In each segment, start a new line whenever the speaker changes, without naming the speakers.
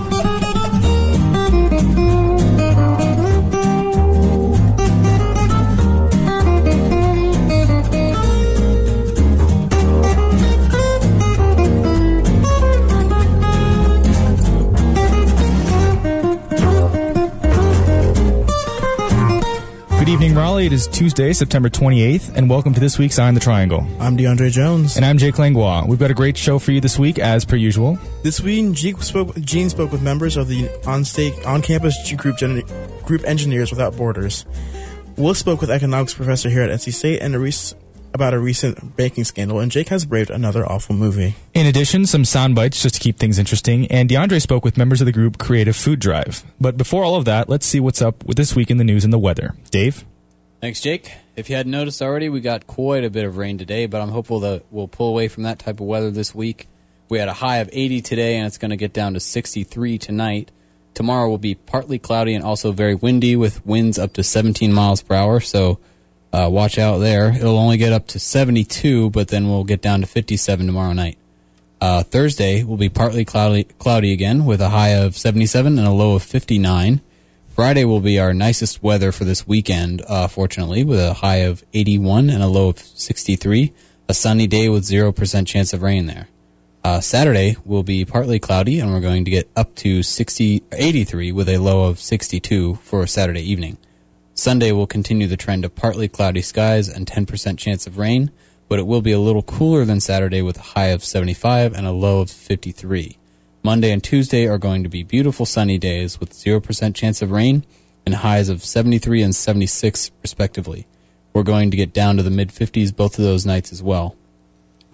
evening, is Tuesday, September 28th, and welcome to this week's Eye on the Triangle.
I'm DeAndre Jones.
And I'm Jake Langlois. We've got a great show for you this week, as per usual.
This week, Gene spoke, Gene spoke with members of the on-state, on-campus group, gen- group Engineers Without Borders. Will spoke with economics professor here at NC State and a rec- about a recent banking scandal, and Jake has braved another awful movie.
In addition, some sound bites just to keep things interesting, and DeAndre spoke with members of the group Creative Food Drive. But before all of that, let's see what's up with this week in the news and the weather. Dave?
Thanks, Jake. If you hadn't noticed already, we got quite a bit of rain today, but I'm hopeful that we'll pull away from that type of weather this week. We had a high of 80 today, and it's going to get down to 63 tonight. Tomorrow will be partly cloudy and also very windy with winds up to 17 miles per hour, so uh, watch out there. It'll only get up to 72, but then we'll get down to 57 tomorrow night. Uh, Thursday will be partly cloudy, cloudy again with a high of 77 and a low of 59. Friday will be our nicest weather for this weekend, uh, fortunately, with a high of 81 and a low of 63. A sunny day with 0% chance of rain there. Uh, Saturday will be partly cloudy, and we're going to get up to 60, 83 with a low of 62 for Saturday evening. Sunday will continue the trend of partly cloudy skies and 10% chance of rain, but it will be a little cooler than Saturday with a high of 75 and a low of 53. Monday and Tuesday are going to be beautiful sunny days with 0% chance of rain and highs of 73 and 76 respectively. We're going to get down to the mid 50s both of those nights as well.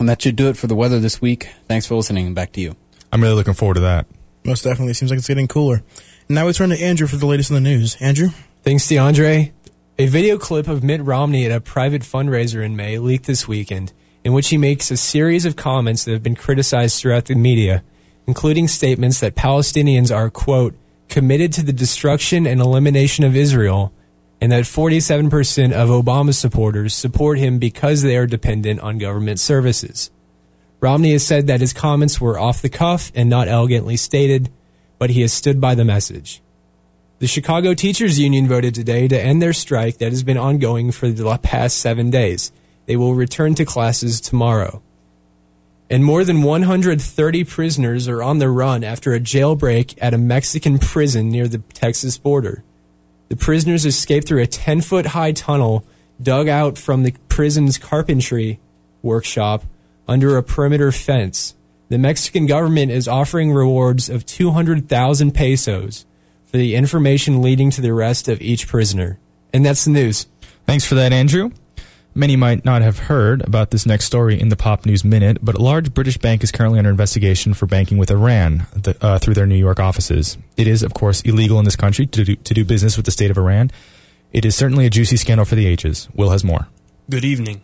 And that should do it for the weather this week. Thanks for listening. Back to you.
I'm really looking forward to that.
Most definitely. Seems like it's getting cooler. Now we turn to Andrew for the latest in the news. Andrew?
Thanks, DeAndre. A video clip of Mitt Romney at a private fundraiser in May leaked this weekend, in which he makes a series of comments that have been criticized throughout the media including statements that Palestinians are, quote, committed to the destruction and elimination of Israel, and that 47% of Obama's supporters support him because they are dependent on government services. Romney has said that his comments were off the cuff and not elegantly stated, but he has stood by the message. The Chicago Teachers Union voted today to end their strike that has been ongoing for the past seven days. They will return to classes tomorrow and more than 130 prisoners are on the run after a jailbreak at a Mexican prison near the Texas border. The prisoners escaped through a 10 foot high tunnel dug out from the prison's carpentry workshop under a perimeter fence. The Mexican government is offering rewards of 200,000 pesos for the information leading to the arrest of each prisoner. And that's the news.
Thanks for that, Andrew. Many might not have heard about this next story in the Pop News Minute, but a large British bank is currently under investigation for banking with Iran the, uh, through their New York offices. It is, of course, illegal in this country to do, to do business with the state of Iran. It is certainly a juicy scandal for the ages. Will has more.
Good evening.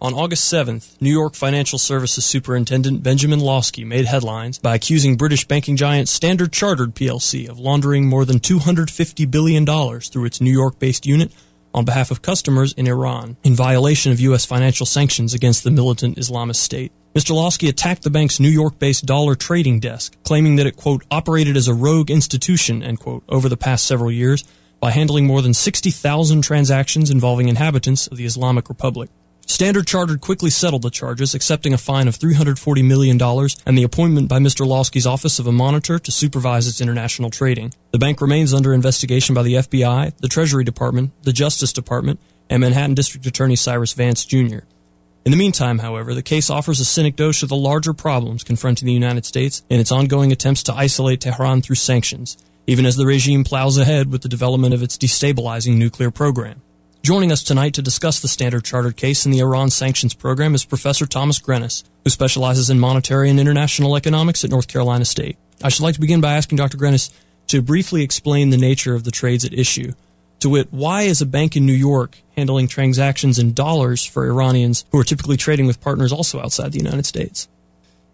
On August 7th, New York Financial Services Superintendent Benjamin Lawsky made headlines by accusing British banking giant Standard Chartered plc of laundering more than $250 billion through its New York based unit on behalf of customers in Iran in violation of U.S. financial sanctions against the militant Islamist state. Mr. Lawsky attacked the bank's New York-based dollar trading desk, claiming that it, quote, operated as a rogue institution, end quote, over the past several years by handling more than 60,000 transactions involving inhabitants of the Islamic Republic. Standard Chartered quickly settled the charges, accepting a fine of $340 million and the appointment by Mr. Lawsky's office of a monitor to supervise its international trading. The bank remains under investigation by the FBI, the Treasury Department, the Justice Department, and Manhattan District Attorney Cyrus Vance Jr. In the meantime, however, the case offers a synecdoche of the larger problems confronting the United States in its ongoing attempts to isolate Tehran through sanctions, even as the regime plows ahead with the development of its destabilizing nuclear program. Joining us tonight to discuss the Standard Chartered case in the Iran sanctions program is Professor Thomas Grennes, who specializes in monetary and international economics at North Carolina State. I should like to begin by asking Dr. Grennes to briefly explain the nature of the trades at issue. To wit, why is a bank in New York handling transactions in dollars for Iranians who are typically trading with partners also outside the United States?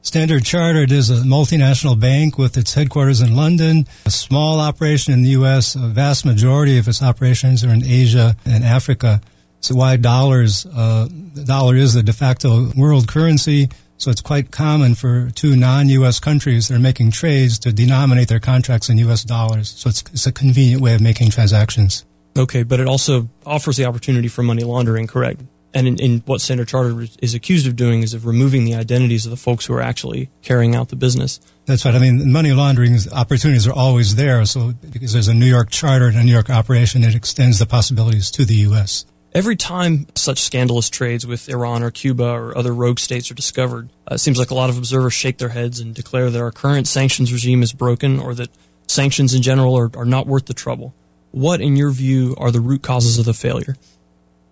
Standard Chartered is a multinational bank with its headquarters in London, a small operation in the U.S. A vast majority of its operations are in Asia and Africa. So why dollars? Uh, the dollar is the de facto world currency. So it's quite common for two non-U.S. countries that are making trades to denominate their contracts in U.S. dollars. So it's, it's a convenient way of making transactions.
Okay, but it also offers the opportunity for money laundering, correct? And in, in what Standard Chartered is accused of doing is of removing the identities of the folks who are actually carrying out the business.
That's right. I mean, money laundering opportunities are always there. So because there's a New York charter and a New York operation, it extends the possibilities to the U.S.
Every time such scandalous trades with Iran or Cuba or other rogue states are discovered, uh, it seems like a lot of observers shake their heads and declare that our current sanctions regime is broken or that sanctions in general are, are not worth the trouble. What, in your view, are the root causes of the failure?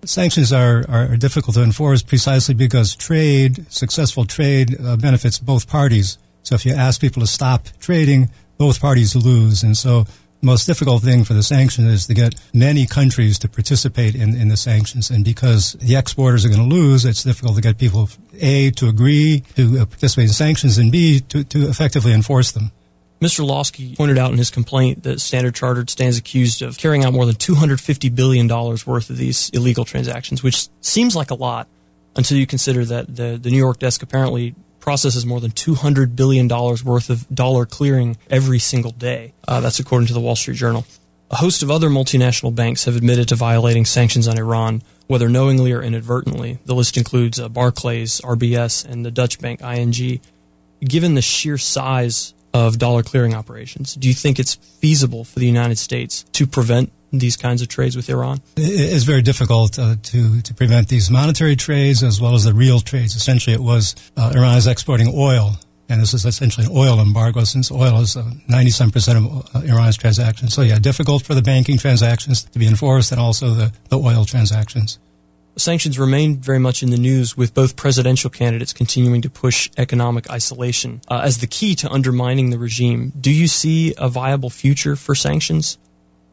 Sanctions are, are difficult to enforce precisely because trade, successful trade, uh, benefits both parties. So if you ask people to stop trading, both parties lose. And so the most difficult thing for the sanction is to get many countries to participate in, in the sanctions. And because the exporters are going to lose, it's difficult to get people, A, to agree to uh, participate in sanctions, and B, to, to effectively enforce them.
Mr. Lawsky pointed out in his complaint that Standard Chartered stands accused of carrying out more than $250 billion worth of these illegal transactions, which seems like a lot until you consider that the, the New York desk apparently processes more than $200 billion worth of dollar clearing every single day. Uh, that's according to the Wall Street Journal. A host of other multinational banks have admitted to violating sanctions on Iran, whether knowingly or inadvertently. The list includes uh, Barclays, RBS, and the Dutch bank ING. Given the sheer size of dollar clearing operations. Do you think it's feasible for the United States to prevent these kinds of trades with Iran?
It's very difficult uh, to, to prevent these monetary trades as well as the real trades. Essentially, it was uh, Iran is exporting oil, and this is essentially an oil embargo since oil is 97 uh, percent of uh, Iran's transactions. So, yeah, difficult for the banking transactions to be enforced and also the, the oil transactions
sanctions remain very much in the news with both presidential candidates continuing to push economic isolation uh, as the key to undermining the regime. Do you see a viable future for sanctions?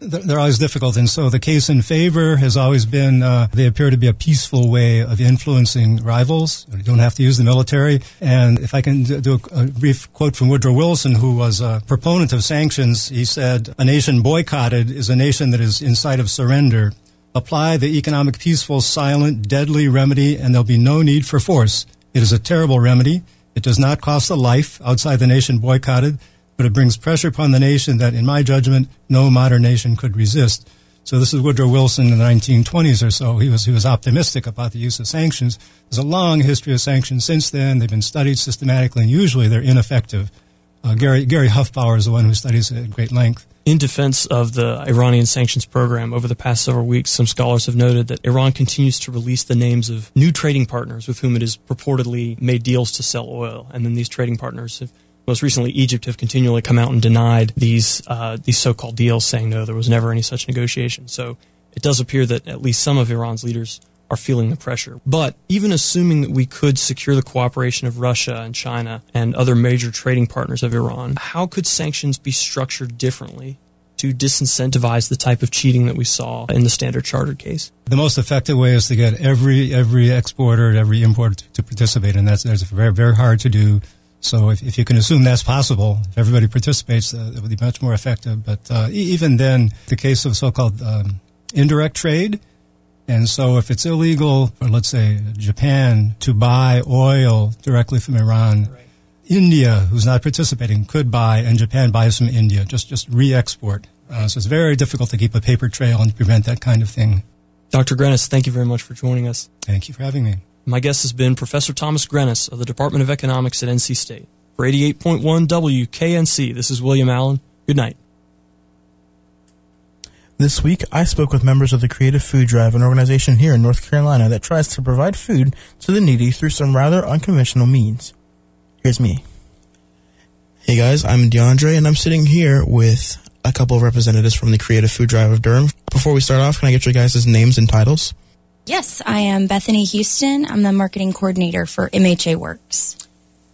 They're always difficult, and so the case in favor has always been uh, they appear to be a peaceful way of influencing rivals. You don't have to use the military. And if I can do a, a brief quote from Woodrow Wilson, who was a proponent of sanctions, he said, "A nation boycotted is a nation that is in sight of surrender." Apply the economic, peaceful, silent, deadly remedy, and there'll be no need for force. It is a terrible remedy. It does not cost a life outside the nation boycotted, but it brings pressure upon the nation that, in my judgment, no modern nation could resist. So this is Woodrow Wilson in the 1920s or so. He was he was optimistic about the use of sanctions. There's a long history of sanctions since then. They've been studied systematically, and usually they're ineffective. Uh, Gary Gary Hufbauer is the one who studies it at great length
in defense of the Iranian sanctions program over the past several weeks, some scholars have noted that Iran continues to release the names of new trading partners with whom it has purportedly made deals to sell oil. And then these trading partners have, most recently, Egypt have continually come out and denied these, uh, these so-called deals, saying no, there was never any such negotiation. So it does appear that at least some of Iran's leaders are feeling the pressure. But even assuming that we could secure the cooperation of Russia and China and other major trading partners of Iran, how could sanctions be structured differently to disincentivize the type of cheating that we saw in the Standard Chartered case?
The most effective way is to get every every exporter, every importer to participate, and that's, that's very very hard to do. So if, if you can assume that's possible, if everybody participates, uh, it would be much more effective. But uh, even then, the case of so-called um, indirect trade, and so if it's illegal for, let's say, Japan to buy oil directly from Iran, right. India, who's not participating, could buy, and Japan buys from India, just, just re-export. Uh, so it's very difficult to keep a paper trail and prevent that kind of thing.
Dr. Grennes, thank you very much for joining us.
Thank you for having me.
My guest has been Professor Thomas Grennes of the Department of Economics at NC State. For 88.1 WKNC, this is William Allen. Good night.
This week, I spoke with members of the Creative Food Drive, an organization here in North Carolina that tries to provide food to the needy through some rather unconventional means. Here's me. Hey guys, I'm DeAndre, and I'm sitting here with a couple of representatives from the Creative Food Drive of Durham. Before we start off, can I get your guys' names and titles?
Yes, I am Bethany Houston. I'm the marketing coordinator for MHA Works.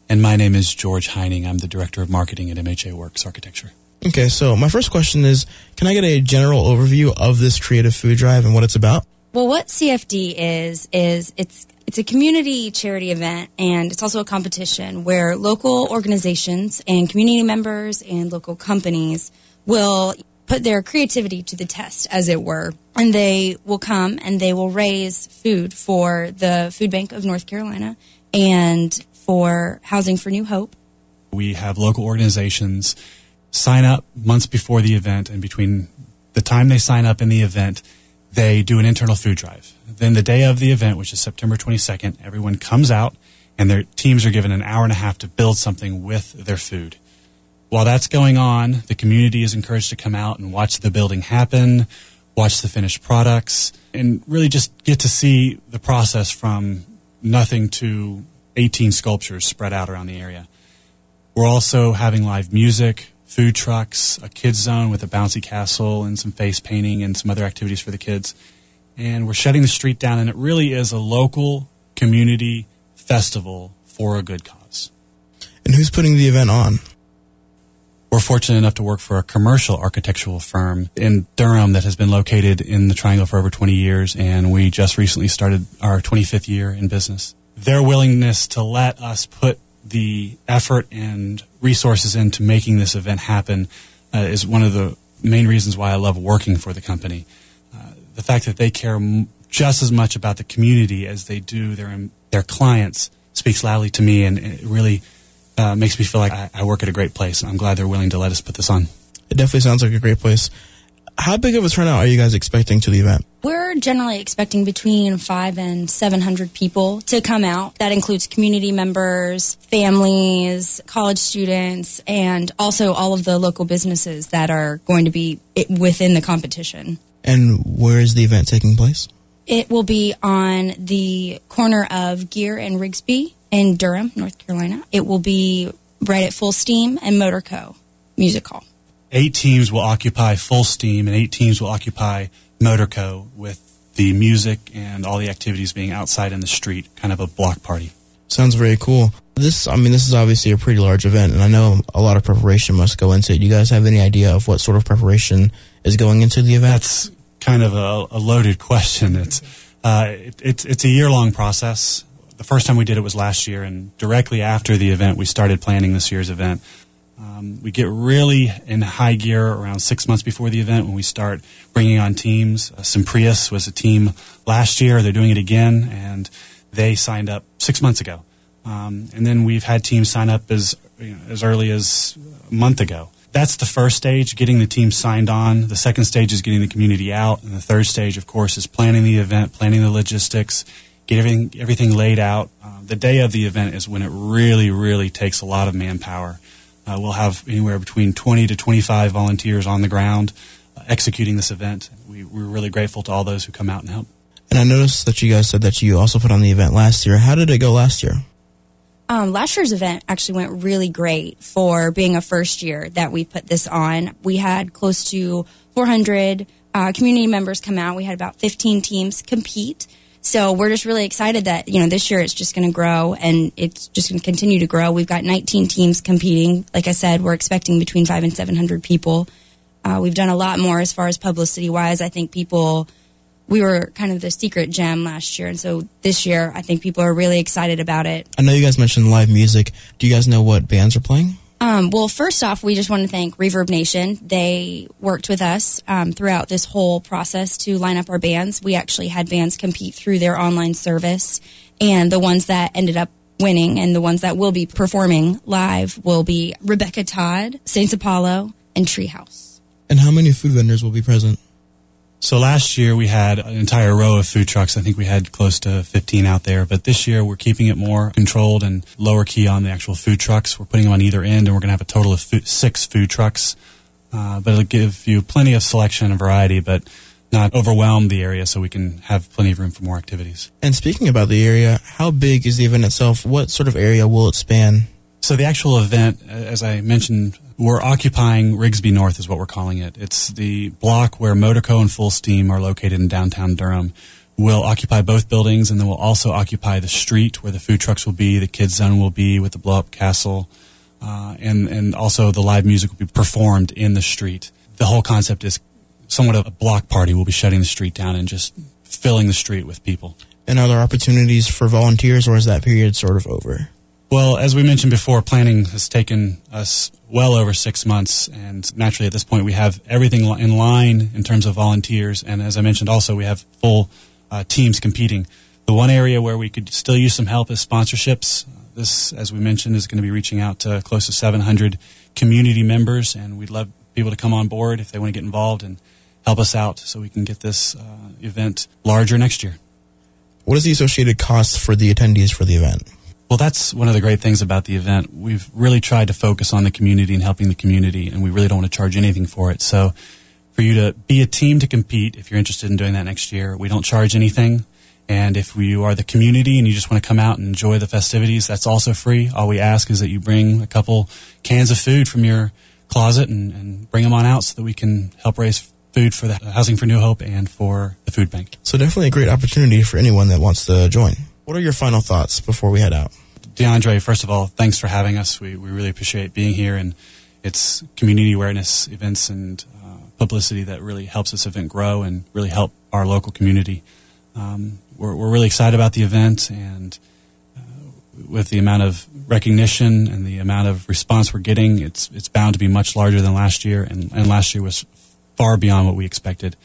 And my name is George Heining. I'm the director of marketing at MHA Works Architecture.
Okay, so my first question is Can I get a general overview of this creative food drive and what it's about?
Well, what CFD is, is it's it's a community charity event and it's also a competition where local organizations and community members and local companies will put their creativity to the test, as it were. And they will come and they will raise food for the Food Bank of North Carolina and for Housing for New Hope.
We have local organizations sign up months before the event, and between the time they sign up and the event, they do an internal food drive. Then the day of the event, which is September 22nd, everyone comes out and their teams are given an hour and a half to build something with their food. While that's going on, the community is encouraged to come out and watch the building happen, watch the finished products, and really just get to see the process from nothing to 18 sculptures spread out around the area. We're also having live music, food trucks, a kids zone with a bouncy castle and some face painting and some other activities for the kids. And we're shutting the street down and it really is a local community festival for a good cause.
And who's putting the event on?
We're fortunate enough to work for a commercial architectural firm in Durham that has been located in the Triangle for over 20 years, and we just recently started our 25th year in business. Their willingness to let us put the effort and resources into making this event happen uh, is one of the main reasons why I love working for the company. Uh, the fact that they care m- just as much about the community as they do their their clients speaks loudly to me, and it really uh, makes me feel like I, I work at a great place. I'm glad they're willing to let us put this on.
It definitely sounds like a great place. How big of a turnout are you guys expecting to the event?
We're generally expecting between five and 700 people to come out. That includes community members, families, college students, and also all of the local businesses that are going to be within the competition.
And where is the event taking place?
It will be on the corner of Geer and Rigsby in Durham, North Carolina. It will be right at Fullsteam and Motorco Music Hall.
Eight teams will occupy Fullsteam, and eight teams will occupy motorco with the music and all the activities being outside in the street, kind of a block party.
Sounds very cool. This, I mean, this is obviously a pretty large event, and I know a lot of preparation must go into it. Do you guys have any idea of what sort of preparation is going into the event?
That's kind of a, a loaded question. It's uh, it, it's it's a year long process. The first time we did it was last year, and directly after the event, we started planning this year's event. Um, we get really in high gear around six months before the event when we start bringing on teams. Uh, Simprius was a team last year; they're doing it again, and they signed up six months ago. Um, and then we've had teams sign up as you know, as early as a month ago that's the first stage, getting the team signed on. The second stage is getting the community out, and the third stage, of course, is planning the event, planning the logistics, get everything everything laid out. Uh, the day of the event is when it really, really takes a lot of manpower. Uh, we'll have anywhere between 20 to 25 volunteers on the ground uh, executing this event. We, we're really grateful to all those who come out and help.
And I noticed that you guys said that you also put on the event last year. How did it go last year?
Um, last year's event actually went really great for being a first year that we put this on. We had close to 400 uh, community members come out. We had about 15 teams compete. So we're just really excited that, you know, this year it's just going to grow and it's just going to continue to grow. We've got 19 teams competing. Like I said, we're expecting between five and 700 people. Uh, we've done a lot more as far as publicity wise. I think people we were kind of the secret gem last year, and so this year I think people are really excited about it.
I know you guys mentioned live music. Do you guys know what bands are playing?
Um, well, first off, we just want to thank ReverbNation. They worked with us um, throughout this whole process to line up our bands. We actually had bands compete through their online service, and the ones that ended up winning and the ones that will be performing live will be Rebecca Todd, Saints Apollo, and Treehouse.
And how many food vendors will be present?
So last year we had an entire row of food trucks. I think we had close to 15 out there. But this year we're keeping it more controlled and lower key on the actual food trucks. We're putting them on either end, and we're going to have a total of food, six food trucks. Uh, but it'll give you plenty of selection and variety, but not overwhelm the area so we can have plenty of room for more activities.
And speaking about the area, how big is the event itself? What sort of area will it span?
So the actual event, as I mentioned, we're occupying Rigsby North is what we're calling it. It's the block where Motorco and Fullsteam are located in downtown Durham. We'll occupy both buildings, and then we'll also occupy the street where the food trucks will be, the kids zone will be with the blow up castle, uh, and and also the live music will be performed in the street. The whole concept is somewhat of a block party. We'll be shutting the street down and just filling the street with people.
And are there opportunities for volunteers, or is that period sort of over?
Well, as we mentioned before, planning has taken us well over six months, and naturally at this point we have everything in line in terms of volunteers, and as I mentioned, also we have full uh, teams competing. The one area where we could still use some help is sponsorships. this, as we mentioned, is going to be reaching out to close to 700 community members, and we'd love people to come on board if they want to get involved and help us out so we can get this uh, event larger next year.
What is the associated cost for the attendees for the event?
Well, that's one of the great things about the event. We've really tried to focus on the community and helping the community, and we really don't want to charge anything for it. So, for you to be a team to compete, if you're interested in doing that next year, we don't charge anything. And if you are the community and you just want to come out and enjoy the festivities, that's also free. All we ask is that you bring a couple cans of food from your closet and, and bring them on out so that we can help raise food for the Housing for New Hope and for the food bank.
So definitely a great opportunity for anyone that wants to join. What are your final thoughts before we head out?
DeAndre, first of all, thanks for having us. We, we really appreciate being here, and it's community awareness events and uh, publicity that really helps this event grow and really help our local community. Um, we're, we're really excited about the event, and uh, with the amount of recognition and the amount of response we're getting, it's it's bound to be much larger than last year, and, and last year was far beyond what we expected.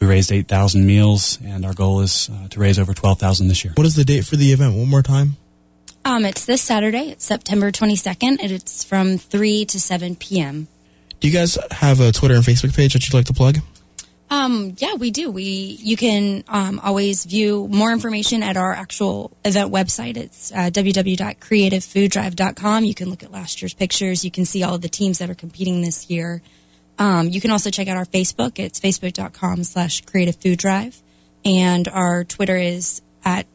We raised 8,000 meals, and our goal is uh, to raise over 12,000 this year.
What is the date for the event? One more time.
Um, it's this Saturday. It's September 22nd, and it's from 3 to 7 p.m.
Do you guys have a Twitter and Facebook page that you'd like to plug?
Um, yeah, we do. We you can um, always view more information at our actual event website. It's uh, www.creativefooddrive.com. You can look at last year's pictures. You can see all of the teams that are competing this year. Um, you can also check out our Facebook. It's facebook.com slash creative food drive. And our Twitter is at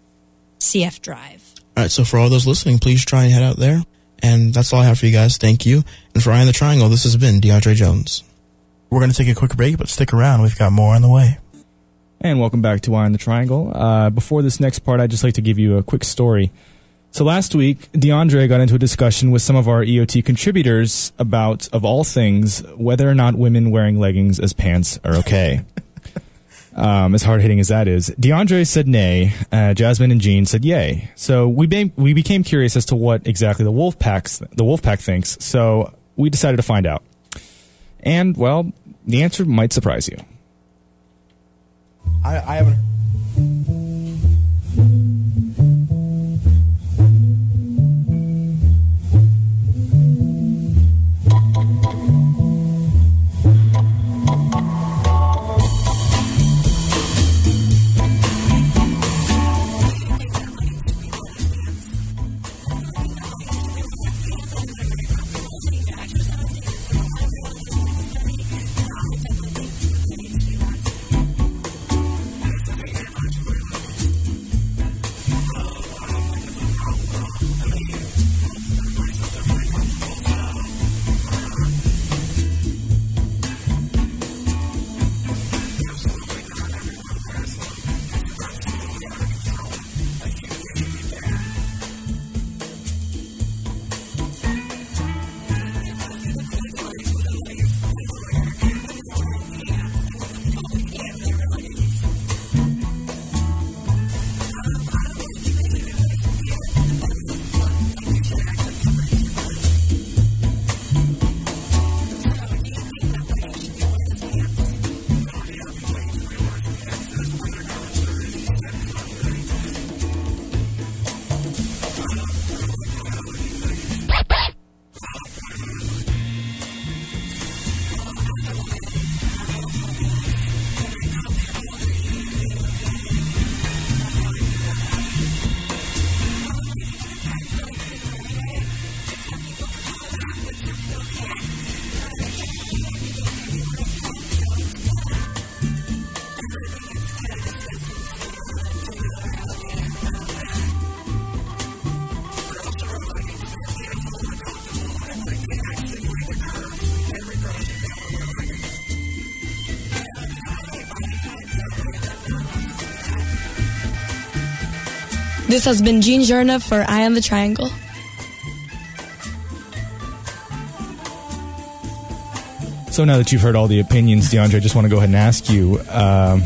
CF Drive.
All right, so for all those listening, please try and head out there. And that's all I have for you guys. Thank you. And for Eye on the Triangle, this has been DeAndre Jones. We're going to take a quick break, but stick around. We've got more on the way.
And welcome back to Eye on the Triangle. Uh, before this next part, I'd just like to give you a quick story. So last week, DeAndre got into a discussion with some of our EOT contributors about, of all things, whether or not women wearing leggings as pants are okay. um, as hard hitting as that is, DeAndre said nay. Uh, Jasmine and Jean said yay. So we be- we became curious as to what exactly the wolf packs the wolf pack thinks. So we decided to find out. And well, the answer might surprise you.
I, I haven't.
This has been Jean Jarna for Eye on the Triangle.
So now that you've heard all the opinions, DeAndre, I just want to go ahead and ask you: um,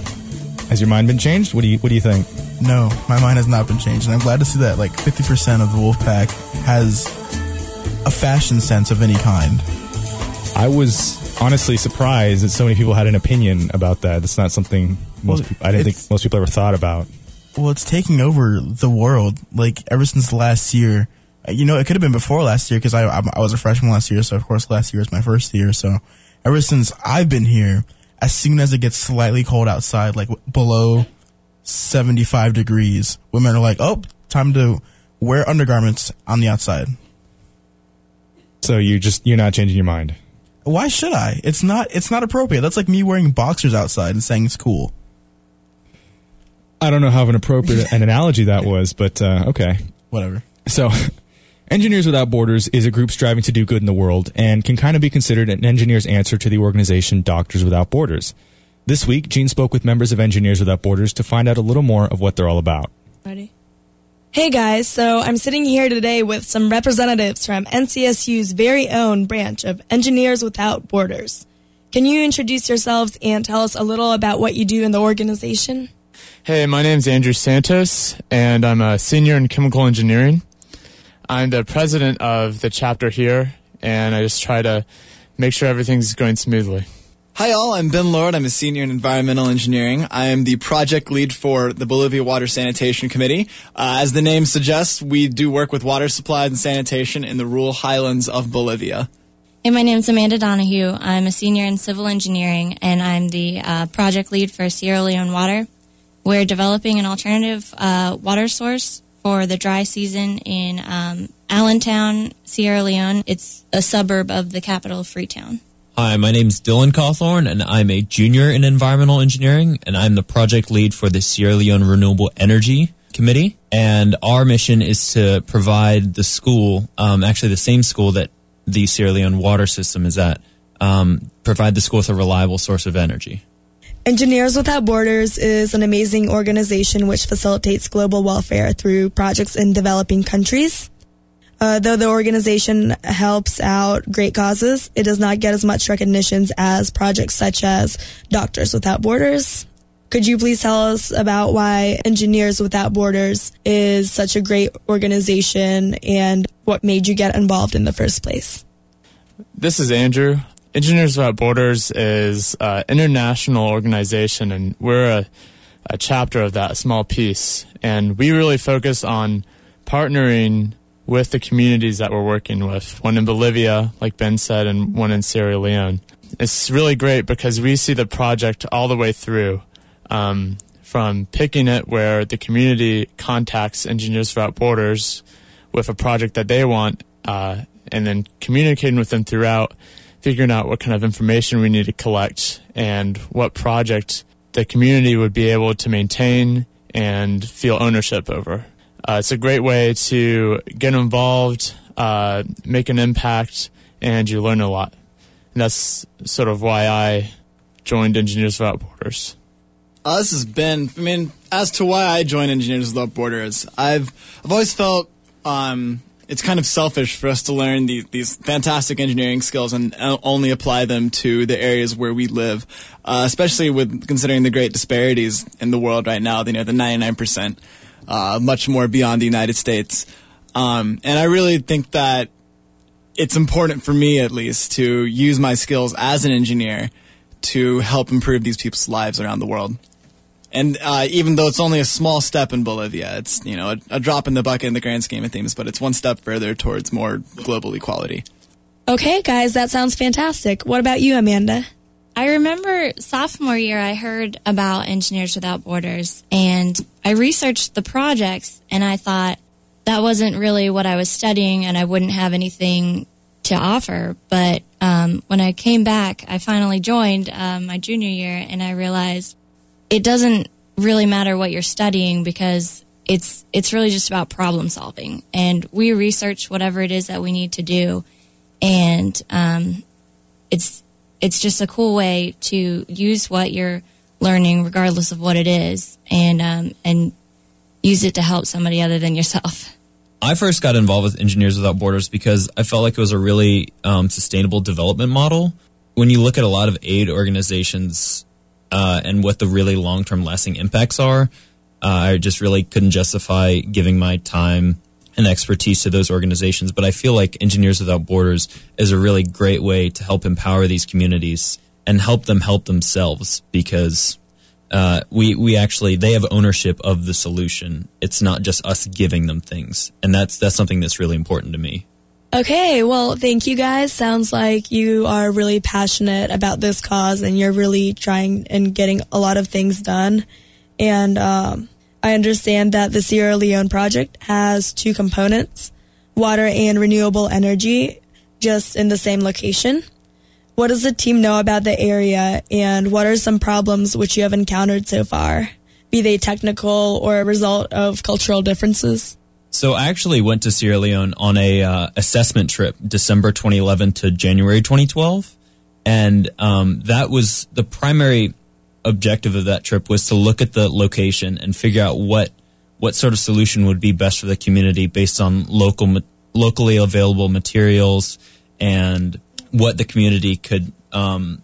Has your mind been changed? What do you What do you think?
No, my mind has not been changed, and I'm glad to see that like 50% of the wolf pack has a fashion sense of any kind.
I was honestly surprised that so many people had an opinion about that. It's not something most
Well,
people, I didn't think most people ever thought about.
Well, it's taking over the world. Like ever since last year, uh, You know, it could have been before last year because I, I I was a freshman last year, so of course last year was my first year. So ever since I've been here, as soon as it gets slightly cold outside, like below seventy five degrees, women are like, "Oh, time to wear undergarments on the outside."
So you just you're not changing your mind.
Why should I? It's not. It's not appropriate. That's like me wearing boxers outside and saying it's cool.
I don't know how of an appropriate an analogy that was, but uh, okay.
Whatever.
So, Engineers Without Borders is a group striving to do good in the world and can kind of be considered an engineer's answer to the organization Doctors Without Borders. This week, Gene spoke with members of Engineers Without Borders to find out a little more of what they're all about.
Ready? Hey guys, so I'm sitting here today with some representatives from NCSU's very own branch of Engineers Without Borders. Can you introduce yourselves and tell us a little about what you do in the organization?
Hey, my name's Andrew Santos, and I'm a senior in chemical engineering. I'm the president of the chapter here, and I just try to make sure everything's going smoothly.
Hi, all. I'm Ben Lord. I'm a senior in environmental engineering. I am the project lead for the Bolivia Water Sanitation Committee. Uh, as the name suggests, we do work with water supplies and sanitation in the rural highlands of Bolivia.
Hey, my name is Amanda Donahue. I'm a senior in civil engineering, and I'm the uh, project lead for Sierra Leone Water. We're developing an alternative uh, water source for the dry season in um, Allentown, Sierra Leone. It's a suburb of the capital Freetown.
Hi, my name is Dylan Cawthorn, and I'm a junior in environmental engineering, and I'm the project lead for the Sierra Leone Renewable Energy Committee. And our mission is to provide the school, um, actually the same school that the Sierra Leone water system is at, um, provide the school with a reliable source of energy.
Engineers Without Borders is an amazing organization which facilitates global welfare through projects in developing countries. Uh, though the organization helps out great causes, it does not get as much recognition as projects such as Doctors Without Borders. Could you please tell us about why Engineers Without Borders is such a great organization and what made you get involved in the first place?
This is Andrew. Engineers Without Borders is an international organization, and we're a, a chapter of that, small piece. And we really focus on partnering with the communities that we're working with, one in Bolivia, like Ben said, and one in Sierra Leone. It's really great because we see the project all the way through. Um, from picking it where the community contacts Engineers Without Borders with a project that they want, uh, and then communicating with them throughout, figuring out what kind of information we need to collect and what project the community would be able to maintain and feel ownership over. Uh, it's a great way to get involved, uh, make an impact, and you learn a lot. And that's sort of why I joined Engineers Without Borders.
Uh, this has been, I mean, as to why I joined Engineers Without Borders, I've, I've always felt, um, it's kind of selfish for us to learn these, these fantastic engineering skills and only apply them to the areas where we live, uh, especially with considering the great disparities in the world right now, you know, the 99%, uh, much more beyond the United States. Um, and I really think that it's important for me, at least, to use my skills as an engineer to help improve these people's lives around the world. And uh, even though it's only a small step in Bolivia, it's you know a, a, drop in the bucket in the grand scheme of things, but it's one step further towards more global equality.
Okay, guys, that sounds fantastic. What about you, Amanda?
I remember sophomore year I heard about Engineers Without Borders, and I researched the projects, and I thought that wasn't really what I was studying, and I wouldn't have anything to offer. But um, when I came back, I finally joined um, my junior year, and I realized it doesn't really matter what you're studying because it's it's really just about problem solving. And we research whatever it is that we need to do. And um, it's it's just a cool way to use what you're learning regardless of what it is and um, and use it to help somebody other than yourself.
I first got involved with Engineers Without Borders because I felt like it was a really um, sustainable development model. When you look at a lot of aid organizations, uh, and what the really long term lasting impacts are. Uh, I just really couldn't justify giving my time and expertise to those organizations. But I feel like Engineers Without Borders is a really great way to help empower these communities and help them help themselves because uh, we we actually they have ownership of the solution. It's not just us giving them things, and that's that's something that's really important to me.
Okay, well, thank you guys. Sounds like you are really passionate about this cause and you're really trying and getting a lot of things done. And um, I understand that the Sierra Leone project has two components water and renewable energy, just in the same location. What does the team know about the area and what are some problems which you have encountered so far, be they technical or a result of cultural differences?
So I actually went to Sierra Leone on a uh, assessment trip, December 2011 to January 2012, and um, that was the primary objective of that trip was to look at the location and figure out what what sort of solution would be best for the community based on local locally available materials and what the community could um,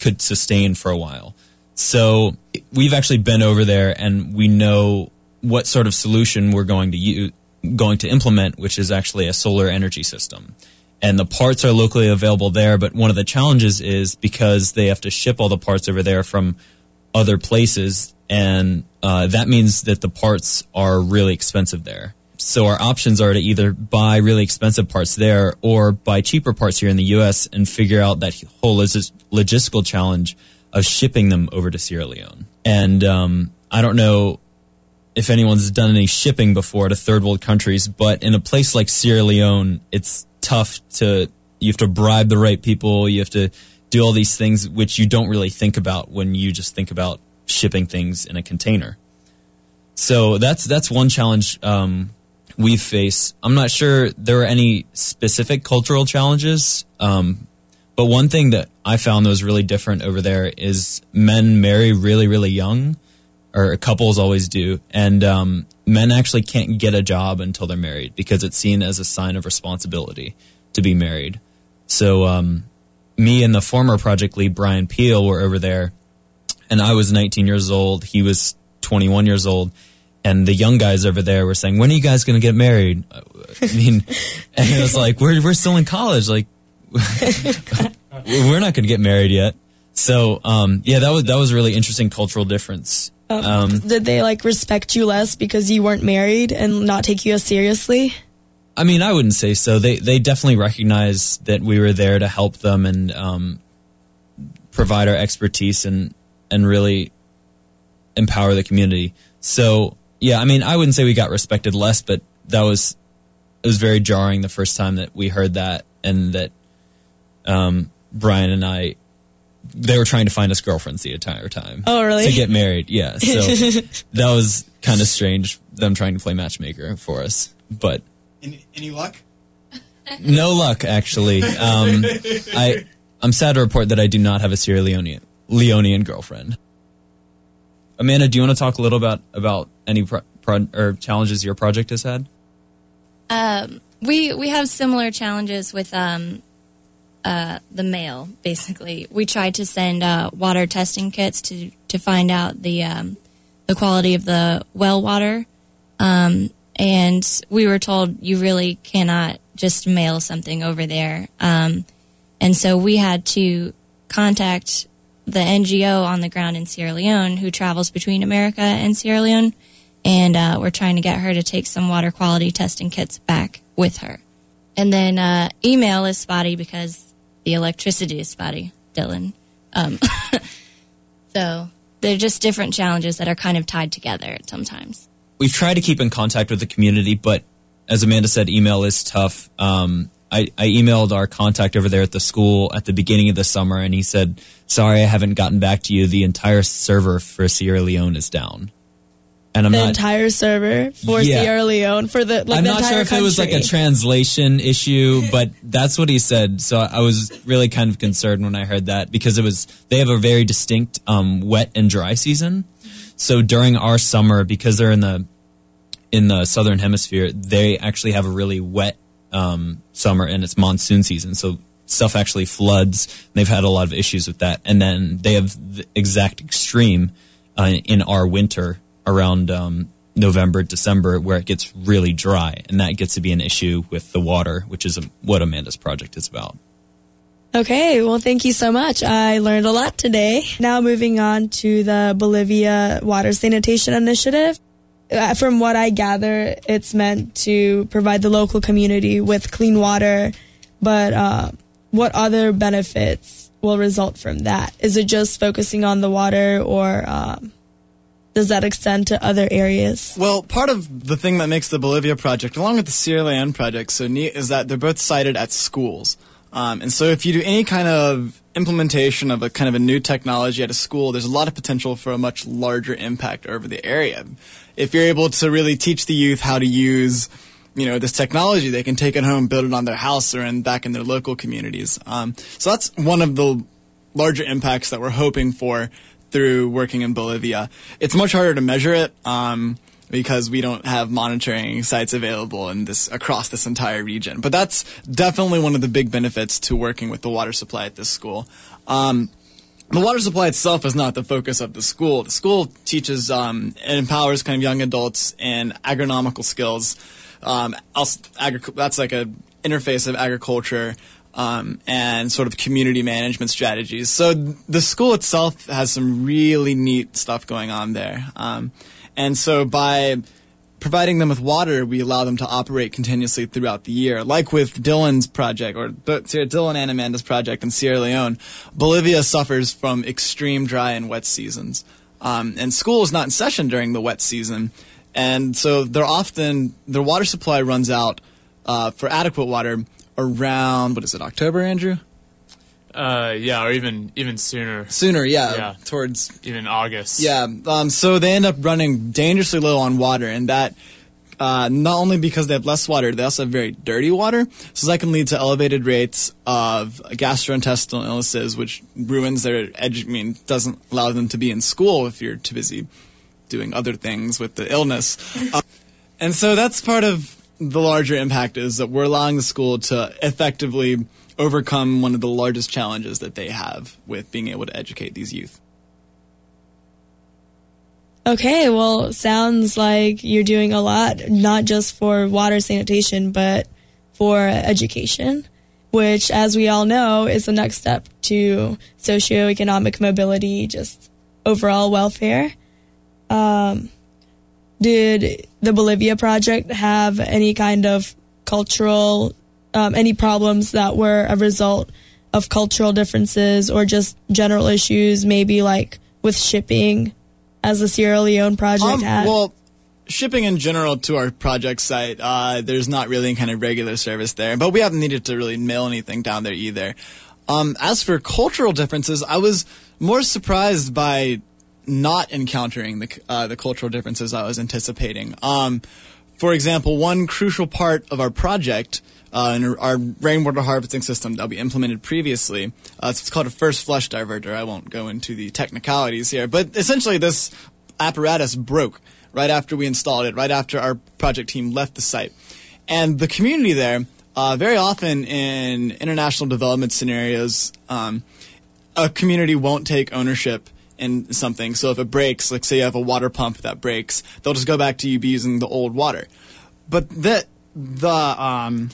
could sustain for a while. So we've actually been over there and we know what sort of solution we're going to use, going to implement, which is actually a solar energy system. And the parts are locally available there, but one of the challenges is because they have to ship all the parts over there from other places, and uh, that means that the parts are really expensive there. So our options are to either buy really expensive parts there or buy cheaper parts here in the U.S. and figure out that whole logistical challenge of shipping them over to Sierra Leone. And um, I don't know if anyone's done any shipping before to third world countries, but in a place like Sierra Leone, it's tough to, you have to bribe the right people. You have to do all these things which you don't really think about when you just think about shipping things in a container. So that's, that's one challenge, um, we face. I'm not sure there are any specific cultural challenges. Um, but one thing that I found that was really different over there is men marry really, really young or couples always do. And um, men actually can't get a job until they're married because it's seen as a sign of responsibility to be married. So um, me and the former project lead Brian Peel were over there, and I was 19 years old. He was 21 years old. And the young guys over there were saying, "When are you guys going to get married?" I mean, and it was like, "We're we're still in college. Like, we're not going to get married yet." So, um, yeah, that was that was a really interesting cultural difference
um, um, did they like respect you less because you weren't married and not take you as seriously?
I mean, I wouldn't say so. They they definitely recognize that we were there to help them and um, provide our expertise and and really empower the community. So yeah, I mean, I wouldn't say we got respected less, but that was it was very jarring the first time that we heard that and that um, Brian and I they were trying to find us girlfriends the entire time.
Oh, really?
To get married, yeah. So that was kind of strange. Them trying to play matchmaker for us, but
any, any luck?
No luck, actually. Um, I I'm sad to report that I do not have a Sierra Leonean Leonean girlfriend. Amanda, do you want to talk a little about about any pro, pro, or challenges your project has had?
Um, we we have similar challenges with um, uh, the mail. Basically, we tried to send uh, water testing kits to to find out the um, the quality of the well water, um, and we were told you really cannot just mail something over there. Um, and so we had to contact the NGO on the ground in Sierra Leone who travels between America and Sierra Leone, and uh, we're trying to get her to take some water quality testing kits back with her. And then uh, email is spotty because the electricity is spotty, Dylan. Um, so they're just different challenges that are kind of tied together sometimes.
We've tried to keep in contact with the community, but as Amanda said, email is tough. Um, I, I, emailed our contact over there at the school at the beginning of the summer, and he said, "Sorry, I haven't gotten back to you. The entire server for Sierra Leone is down."
And I'm the not, entire server for yeah. Sierra Leone for the. Like,
I'm
the
not sure if
country.
it was like a translation issue, but that's what he said. So I was really kind of concerned when I heard that because it was they have a very distinct um, wet and dry season. So during our summer, because they're in the in the southern hemisphere, they actually have a really wet um, summer and it's monsoon season. So stuff actually floods. They've had a lot of issues with that, and then they have the exact extreme uh, in our winter around um, November, December, where it gets really dry, and that gets to be an issue with the water, which is what Amanda's project is about.
Okay, well, thank you so much. I learned a lot today. Now, moving on to the Bolivia Water Sanitation Initiative. Uh, From what I gather, it's meant to provide the local community with clean water, but uh, what other benefits will result from that? Is it just focusing on the water, or um, does that extend to other areas?
Well, part of the thing that makes the Bolivia project, along with the Sierra Leone project, so neat is that they're both sited at schools. Um, and so if you do any kind of implementation of a kind of a new technology at a school, there's a lot of potential for a much larger impact over the area. If you're able to really teach the youth how to use you know this technology they can take it home build it on their house or in back in their local communities um, so that's one of the larger impacts that we're hoping for through working in bolivia it's much harder to measure it um, because we don't have monitoring sites available in this across this entire region but that's definitely one of the big benefits to working with the water supply at this school um, the water supply itself is not the focus of the school. The school teaches um, and empowers kind of young adults in agronomical skills. Um, also, agric- that's like a interface of agriculture um, and sort of community management strategies. So the school itself has some really neat stuff going on there. Um, and so by providing them with water, we allow them to operate continuously throughout the year. Like with Dylan's project, or the, Dylan and Amanda's project in Sierra Leone, Bolivia suffers from extreme dry and wet seasons. Um, and school is not in session during the wet season. And so they're often, their water supply runs out uh, for adequate water around, what is it, October, Andrew?
Uh, yeah, or even even sooner.
Sooner, yeah,
Yeah.
towards
Even August.
Yeah, um, so they end up running dangerously low on water, and that uh, not only because they have less water, they also have very dirty water. So that can lead to elevated rates of gastrointestinal illnesses, which ruins their edu- I mean, doesn't allow them to be in school if you're too busy doing other things with the illness. Uh, and so that's part of the larger impact is that we're allowing the school to effectively overcome one of the largest challenges that they have with being able to educate these youth.
Okay, well, sounds like you're doing a lot, not just for water sanitation, but for education, which, as we all know, is the next step to socioeconomic mobility, just overall welfare. Um, did the Bolivia project have any kind of cultural, um, any problems that were a result of cultural differences or just general issues, maybe like with shipping, as the Sierra Leone project
Um,
had?
well, shipping in general to our project site, uh, there's not really any kind of regular service there, but we haven't needed to really mail anything down there either. Um, as for cultural differences, I was more surprised by not encountering the uh, the cultural differences I was anticipating. Um, for example, one crucial part of our project, uh, in our rainwater harvesting system that we implemented previously, uh, it's called a first flush diverter. I won't go into the technicalities here, but essentially this apparatus broke right after we installed it, right after our project team left the site. And the community there, uh, very often in international development scenarios, um, a community won't take ownership in something. So if it breaks, like say you have a water pump that breaks, they'll just go back to you using the old water. But the the um,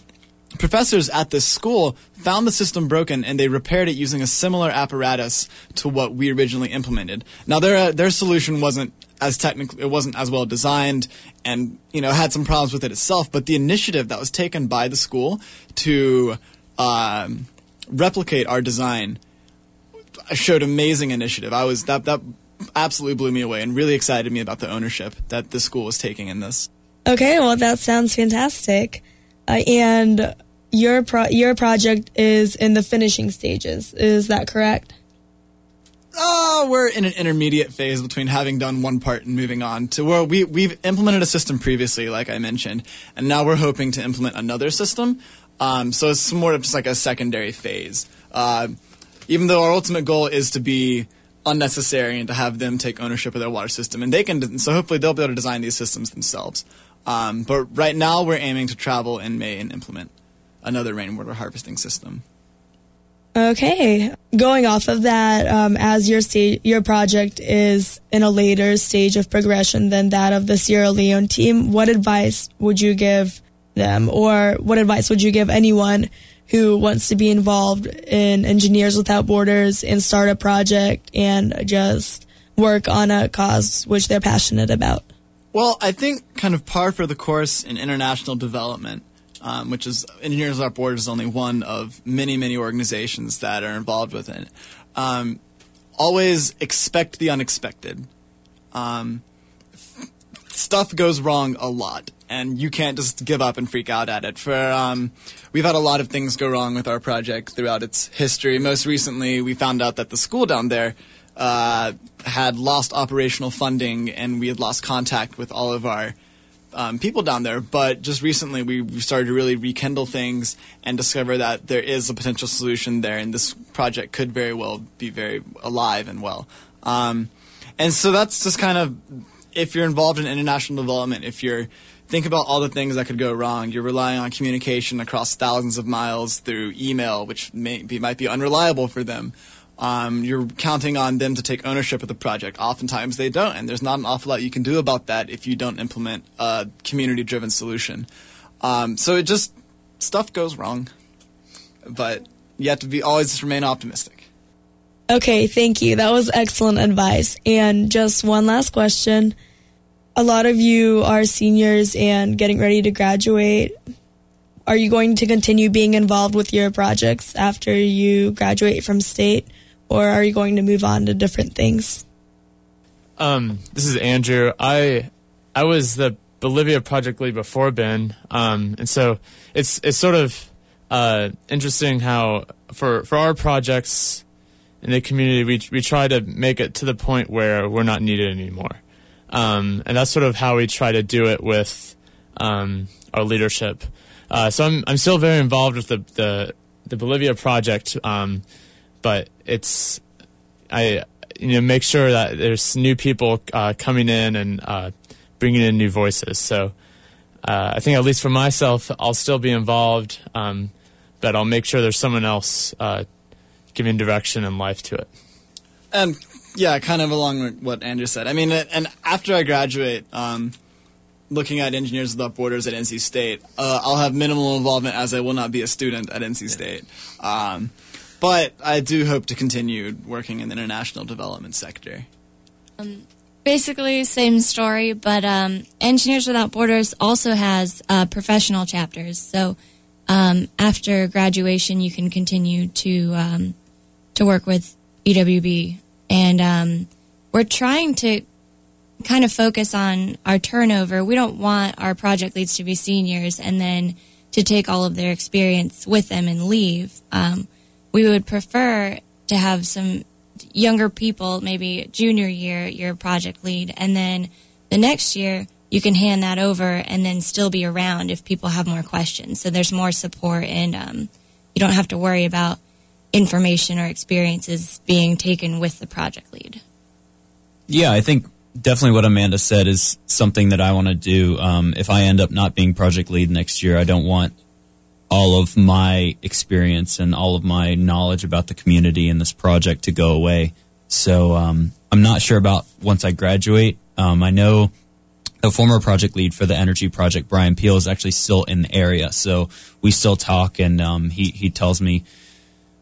professors at this school found the system broken and they repaired it using a similar apparatus to what we originally implemented. Now their their solution wasn't as technical, it wasn't as well designed, and you know had some problems with it itself. But the initiative that was taken by the school to um, replicate our design showed amazing initiative. I was that that absolutely blew me away and really excited me about the ownership that the school was taking in this.
Okay, well that sounds fantastic. Uh, and your pro- your project is in the finishing stages. Is that correct?
Oh, we're in an intermediate phase between having done one part and moving on to where we we've implemented a system previously, like I mentioned, and now we're hoping to implement another system. Um, so it's more of just like a secondary phase. Uh, even though our ultimate goal is to be unnecessary and to have them take ownership of their water system, and they can. So hopefully they'll be able to design these systems themselves. Um, but right now we're aiming to travel in May and implement another rainwater harvesting system.
Okay. Going off of that, um, as your sta- your project is in a later stage of progression than that of the Sierra Leone team, what advice would you give them, or what advice would you give anyone who wants to be involved in Engineers Without Borders and start a project and just work on a cause which they're passionate about?
Well, I think kind of par for the course in international development, um, which is Engineers Without Borders is only one of many, many organizations that are involved with it. Um, always expect the unexpected. Um, stuff goes wrong a lot, and you can't just give up and freak out at it. For um, we've had a lot of things go wrong with our project throughout its history. Most recently, we found out that the school down there uh, had lost operational funding, and we had lost contact with all of our um, people down there. But just recently, we, started to really rekindle things and discover that there is a potential solution there, and this project could very well be very alive and well. Um, and so that's just kind of if you're involved in international development, if you're think about all the things that could go wrong. You're relying on communication across thousands of miles through email, which may be, might be unreliable for them. Um, you're counting on them to take ownership of the project. Oftentimes they don't, and there's not an awful lot you can do about that if you don't implement a community-driven solution. Um, so it just stuff goes wrong, but you have to be always remain optimistic.
Okay, thank you. That was excellent advice. And just one last question. A lot of you are seniors and getting ready to graduate. Are you going to continue being involved with your projects after you graduate from state, or are you going to move on to different things?
Um, this is Andrew. I I was the Bolivia project lead before Ben, um, and so it's it's sort of uh, interesting how for for our projects in the community we we try to make it to the point where we're not needed anymore, um, and that's sort of how we try to do it with um, our leadership. Uh, so I'm I'm still very involved with the the, the Bolivia project, um, but it's I you know make sure that there's new people uh, coming in and uh, bringing in new voices. So uh, I think at least for myself, I'll still be involved, um, but I'll make sure there's someone else uh, giving direction and life to it.
And yeah, kind of along with what Andrew said. I mean, and after I graduate, um, looking at Engineers Without Borders at NC State, uh, I'll have minimal involvement as I will not be a student at NC State. Um, but I do hope to continue working in the international development sector.
Um, basically, same story, but um, Engineers Without Borders also has uh, professional chapters. So um, after graduation, you can continue to um, to work with EWB, and um, we're trying to kind of focus on our turnover. We don't want our project leads to be seniors and then to take all of their experience with them and leave. Um, we would prefer to have some younger people, maybe junior year, your project lead, and then the next year you can hand that over and then still be around if people have more questions. So there's more support and um, you don't have to worry about information or experiences being taken with the project lead.
Yeah, I think definitely what Amanda said is something that I want to do. Um, if I end up not being project lead next year, I don't want all of my experience and all of my knowledge about the community and this project to go away. So um, I'm not sure about once I graduate. Um, I know the former project lead for the energy project, Brian Peel, is actually still in the area. So we still talk, and um, he he tells me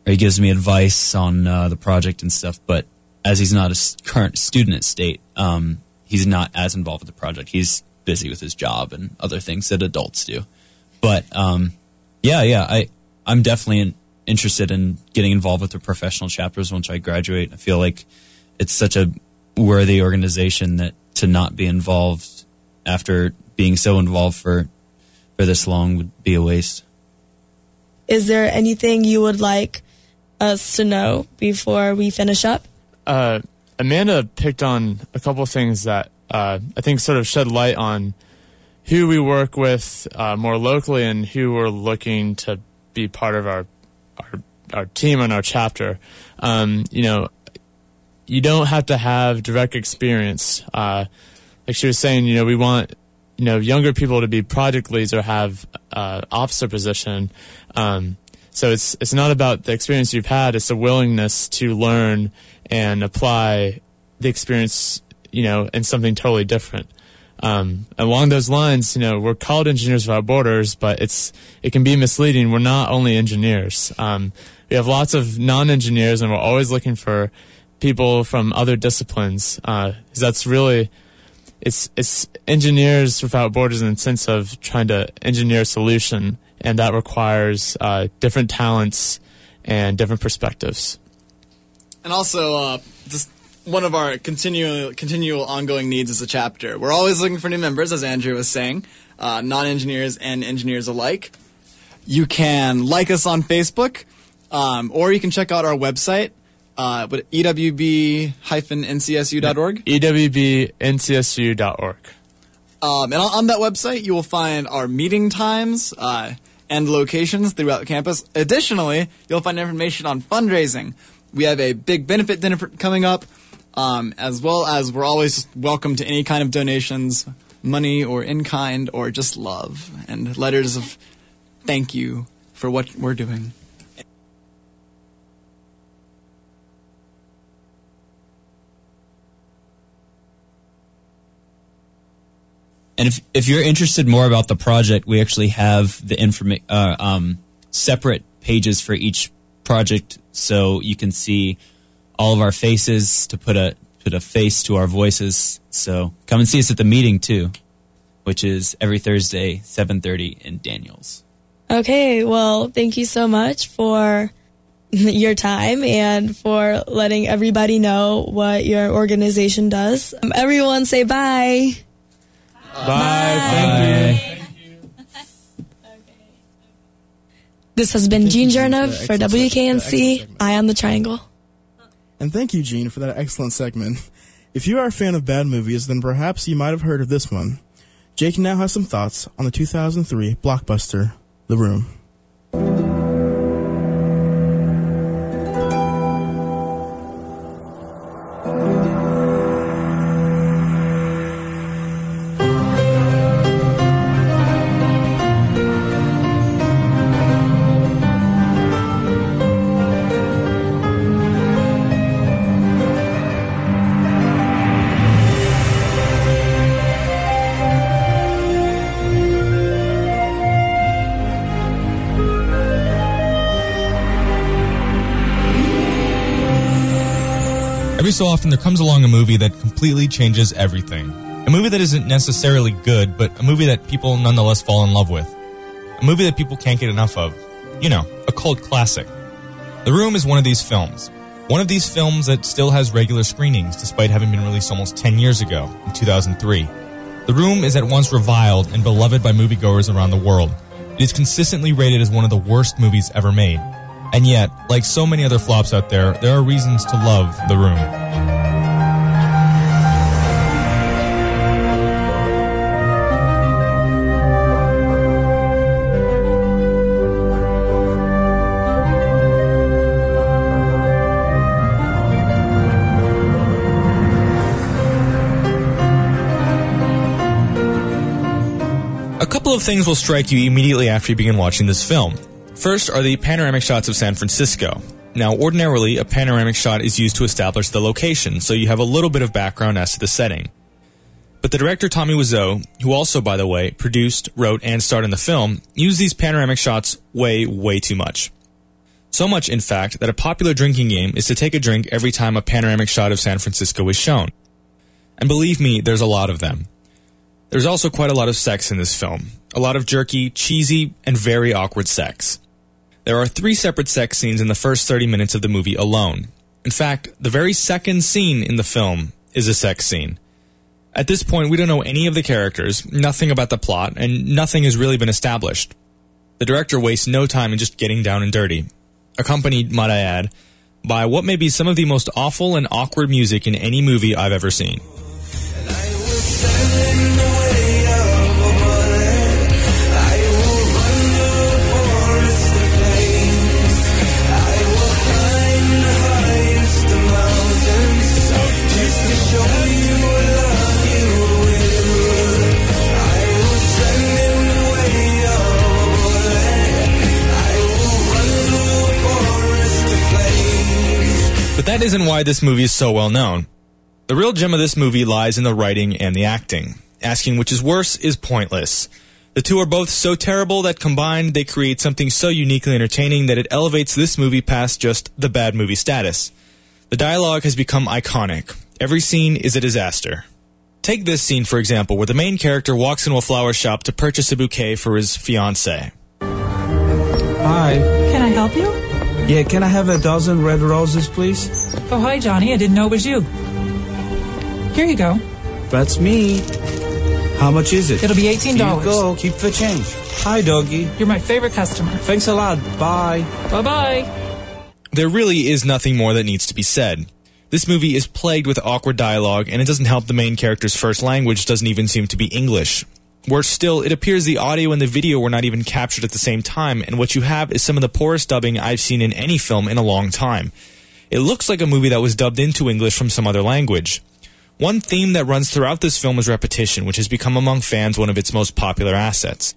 he gives me advice on uh, the project and stuff. But as he's not a current student at state, um, he's not as involved with the project. He's busy with his job and other things that adults do. But um, yeah, yeah, I I'm definitely in, interested in getting involved with the professional chapters once I graduate. I feel like it's such a worthy organization that to not be involved after being so involved for for this long would be a waste.
Is there anything you would like us to know before we finish up?
Uh, Amanda picked on a couple things that uh, I think sort of shed light on who we work with uh, more locally and who we're looking to be part of our our, our team and our chapter. Um, you know, you don't have to have direct experience. Uh, like she was saying, you know, we want you know younger people to be project leads or have uh, officer position. Um, so it's it's not about the experience you've had; it's a willingness to learn and apply the experience, you know, in something totally different. Um, along those lines, you know, we're called Engineers Without Borders, but it's it can be misleading. We're not only engineers. Um, we have lots of non-engineers, and we're always looking for people from other disciplines. Uh, that's really it's it's engineers without borders in the sense of trying to engineer a solution, and that requires uh, different talents and different perspectives.
And also, uh, just one of our continual, continual ongoing needs as a chapter. We're always looking for new members, as Andrew was saying, uh, non-engineers and engineers alike. You can like us on Facebook, um, or you can check out our website, uh, what, ewb-ncsu.org.
ewbncsu.org.
Um, and on, on that website, you will find our meeting times uh, and locations throughout campus. Additionally, you'll find information on fundraising. We have a big benefit dinner coming up, um, as well as we're always welcome to any kind of donations, money or in kind, or just love and letters of thank you for what we're doing.
And if if you're interested more about the project, we actually have the informa- uh, um, separate pages for each project, so you can see all of our faces to put a put a face to our voices. So come and see us at the meeting too, which is every Thursday, seven thirty in Daniels.
Okay, well, thank you so much for your time and for letting everybody know what your organization does. Um, everyone say bye.
Bye. Thank you.
This has been
Thank you,
Jean
Jean,
Jernov
for
for
the excellent seg- the excellent
WKNC,
segment.
Eye on the Triangle.
And thank you, Gene, for that excellent segment. If you are a fan of bad movies, then perhaps you might have heard of this one. Jake now has some thoughts on the 2003 blockbuster, The Room.
So often, there comes along a movie that completely changes everything. A movie that isn't necessarily good, but a movie that people nonetheless fall in love with. A movie that people can't get enough of. You know, a cult classic. The Room is one of these films. One of these films that still has regular screenings, despite having been released almost 10 years ago, in 2003. The Room is at once reviled and beloved by moviegoers around the world. It is consistently rated as one of the worst movies ever made. And yet, like so many other flops out there, there are reasons to love The Room. Couple of things will strike you immediately after you begin watching this film. First are the panoramic shots of San Francisco. Now, ordinarily, a panoramic shot is used to establish the location, so you have a little bit of background as to the setting. But the director Tommy Wiseau, who also, by the way, produced, wrote, and starred in the film, used these panoramic shots way, way too much. So much, in fact, that a popular drinking game is to take a drink every time a panoramic shot of San Francisco is shown. And believe me, there's a lot of them. There's also quite a lot of sex in this film. A lot of jerky, cheesy, and very awkward sex. There are three separate sex scenes in the first 30 minutes of the movie alone. In fact, the very second scene in the film is a sex scene. At this point, we don't know any of the characters, nothing about the plot, and nothing has really been established. The director wastes no time in just getting down and dirty. Accompanied, might I add, by what may be some of the most awful and awkward music in any movie I've ever seen. But that isn't why this movie is so well known. The real gem of this movie lies in the writing and the acting. Asking which is worse is pointless. The two are both so terrible that combined they create something so uniquely entertaining that it elevates this movie past just the bad movie status. The dialogue has become iconic. Every scene is a disaster. Take this scene, for example, where the main character walks into a flower shop to purchase a bouquet for his fiancée.
Hi.
Can I help you?
Yeah, can I have a dozen red roses, please?
Oh, hi, Johnny. I didn't know it was you. Here you go.
That's me. How much is it?
It'll be $18.
Here you go. Keep the change. Hi, doggy.
You're my favorite customer.
Thanks a lot. Bye.
Bye bye.
There really is nothing more that needs to be said. This movie is plagued with awkward dialogue, and it doesn't help the main character's first language doesn't even seem to be English. Worse still, it appears the audio and the video were not even captured at the same time, and what you have is some of the poorest dubbing I've seen in any film in a long time. It looks like a movie that was dubbed into English from some other language. One theme that runs throughout this film is repetition, which has become among fans one of its most popular assets.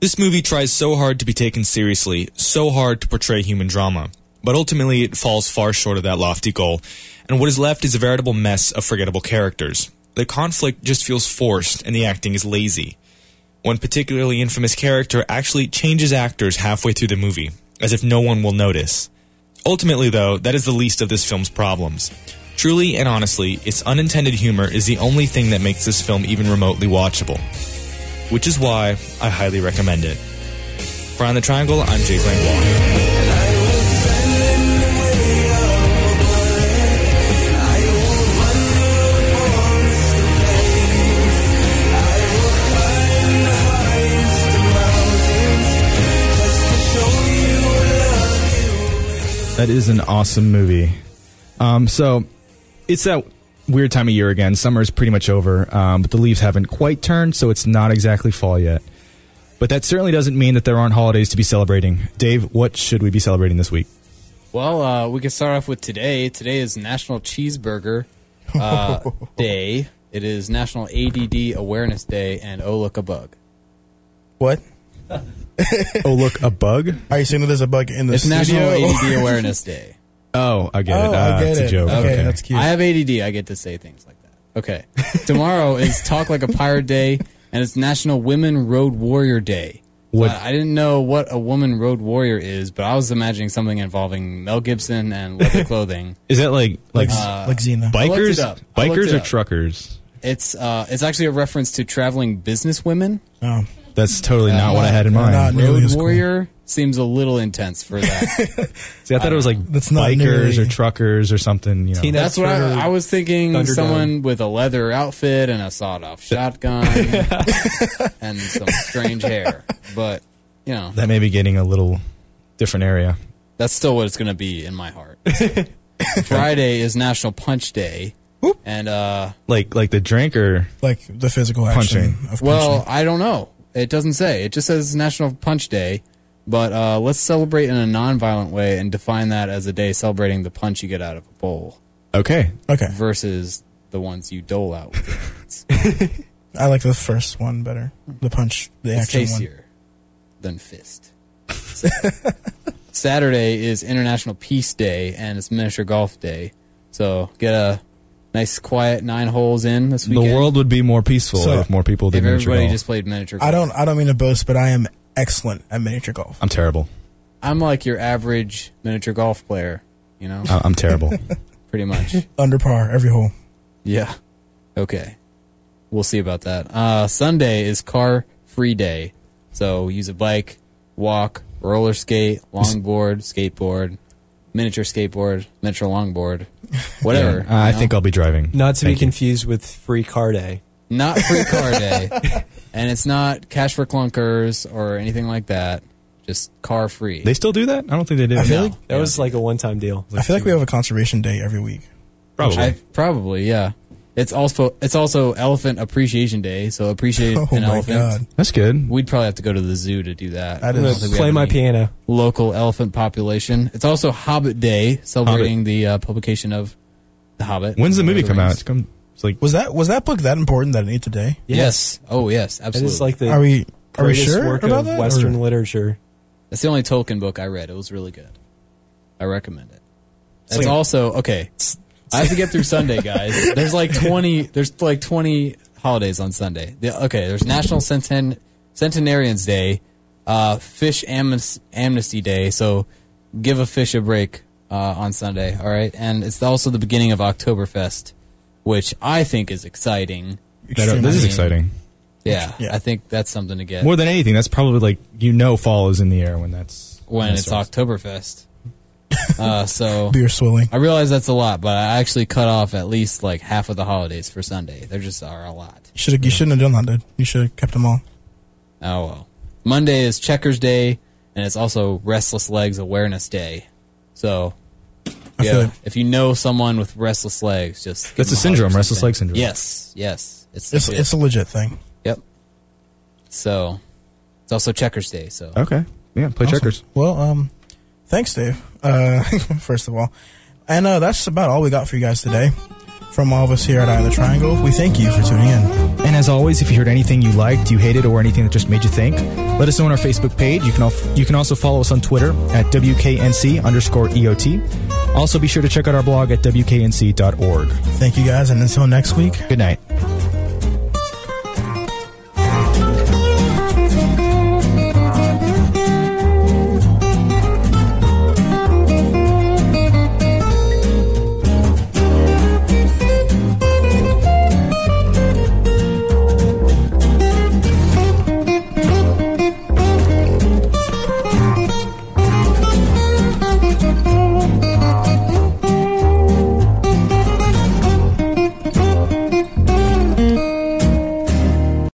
This movie tries so hard to be taken seriously, so hard to portray human drama, but ultimately it falls far short of that lofty goal, and what is left is a veritable mess of forgettable characters. The conflict just feels forced, and the acting is lazy. One particularly infamous character actually changes actors halfway through the movie, as if no one will notice. Ultimately, though, that is the least of this film's problems. Truly and honestly, its unintended humor is the only thing that makes this film even remotely watchable. Which is why I highly recommend it. For On the Triangle, I'm Jake Langlois. That is an awesome movie. Um, so it's that weird time of year again. Summer is pretty much over, um, but the leaves haven't quite turned, so it's not exactly fall yet. But that certainly doesn't mean that there aren't holidays to be celebrating. Dave, what should we be celebrating this week?
Well, uh, we can start off with today. Today is National Cheeseburger uh, Day. It is National ADD Awareness Day, and oh look a bug.
What?
oh, look, a bug?
Are you saying that there's a bug in the
It's
studio?
National ADD Awareness Day.
Oh, I get
Oh,
it.
I
Ah,
get
it's
it.
a joke.
Okay, that's cute.
I have ADD. I get to say things like that. Okay. Tomorrow is Talk Like a Pirate Day, and it's National Women Road Warrior Day.
What-
Uh, I didn't know what a woman road warrior is, but I was imagining something involving Mel Gibson and leather clothing.
Is that like like
Uh,
like Xena.
I looked
bikers,
up. I looked
bikers
it
or
up.
truckers?
It's uh, it's actually a reference to traveling business women.
Oh,
That's totally not what I had in
Not
mind.
nearly
Road
as cool.
warrior seems a little intense for that.
See, I thought it was like
That's not
bikers
nearly-
or truckers or something. You know,
Tina-
That's what I, I was thinking.
Thunderdome.
Someone with a leather outfit and a sawed-off shotgun and some strange hair. But you know,
that may be getting a little different area.
that's still what it's going to be in my heart. Friday is National Punch Day, and uh,
Like like the drink or
Like the physical action
Punching.
of
well,
punching.
I don't know. It doesn't say. It just says National Punch Day. But uh, let's celebrate in a non-violent way and define that as a day celebrating the punch you get out of a bowl
okay.
Okay.
versus the ones you dole out with your hands.
I like the first one better. The punch, the
It's
action one.
tastier than fist. Saturday is International Peace Day and it's Miniature Golf Day. So get a nice quiet nine holes in this weekend.
The world would be more peaceful
So,
if more people did
if
miniature
everybody
golf.
just played miniature golf.
I don't. I don't mean to boast, but I am excellent at miniature golf.
I'm terrible.
I'm like your average miniature golf player, you know,
I- I'm terrible.
pretty much.
Under par every hole.
Yeah. Okay. We'll see about that. Uh, Sunday is car free day. So use a bike, walk, roller skate, longboard, skateboard, miniature skateboard, miniature longboard, whatever.
Yeah, uh,
I know?
think I'll be driving.
Not to
Thank
be
you.
confused with Free Car Day.
not free car day. and it's not cash for clunkers or anything like that. Just car free.
They still do that? I don't think they do.
I feel
No.
like
That was like a one-time deal.
I feel like we have a conservation day every week.
Probably.
I, probably, yeah. It's also it's also Elephant Appreciation Day, so appreciate
Oh
an
my
elephant.
god,
That's good.
We'd probably have to go to the zoo to do that.
That
I don't
is-
think we
Play
have
my
any
piano.
Local elephant population. It's also Hobbit Day, celebrating the uh, publication of The Hobbit.
When's the
Lord
movie
of
come out?
Rings.
It's come. It's like
was that was that book that important that it needs a day?
Yes. Oh, yes.
It
Absolutely.
is like the
Are we are we
greatest
sure
work
about
of
that?
Western
or-
literature.
That's the only Tolkien book I read. It was really good. I recommend it. It's
like-
also okay. I have to get through Sunday, guys. There's like twenty. There's like twenty holidays on Sunday. The, okay, there's National Centen- Centenarians Day, uh, Fish Amnes- Amnesty Day. So give a fish a break uh, on Sunday. All right, and it's also the beginning of Oktoberfest, which I think is exciting.
That- this is exciting.
Yeah, yeah, I think that's something to get
More than anything, that's probably like you know fall is in the air when that's
when
that
it's
starts.
Oktoberfest. Uh, so
Beer swilling.
I realize that's a lot, but I actually cut off at least like half of the holidays for Sunday. There just are a lot.
You should you shouldn't have done that, dude. You should have kept them all.
Oh well. Monday is Checkers Day, and it's also Restless Legs Awareness Day. So,
I
yeah,
feel like-
if you know someone with restless legs, just give
That's
them
a syndrome,
hug or
restless
something.
leg syndrome.
Yes, yes, it's
It's
legit.
it's a legit thing.
Yep. So, it's also Checkers Day. So
Okay. Yeah, play
Awesome.
checkers.
Well, um, thanks, Dave. Uh, first of all, and uh, that's about all we got for you guys today. From all of us here at Eye of the Triangle, we thank you for tuning in.
And as always, if you heard anything you liked, you hated, or anything that just made you think, let us know on our Facebook page. You can al- you can also follow us on Twitter at WKNC underscore EOT. Also, be sure to check out our blog at WKNC.org.
Thank you guys, and until next week,
Good night.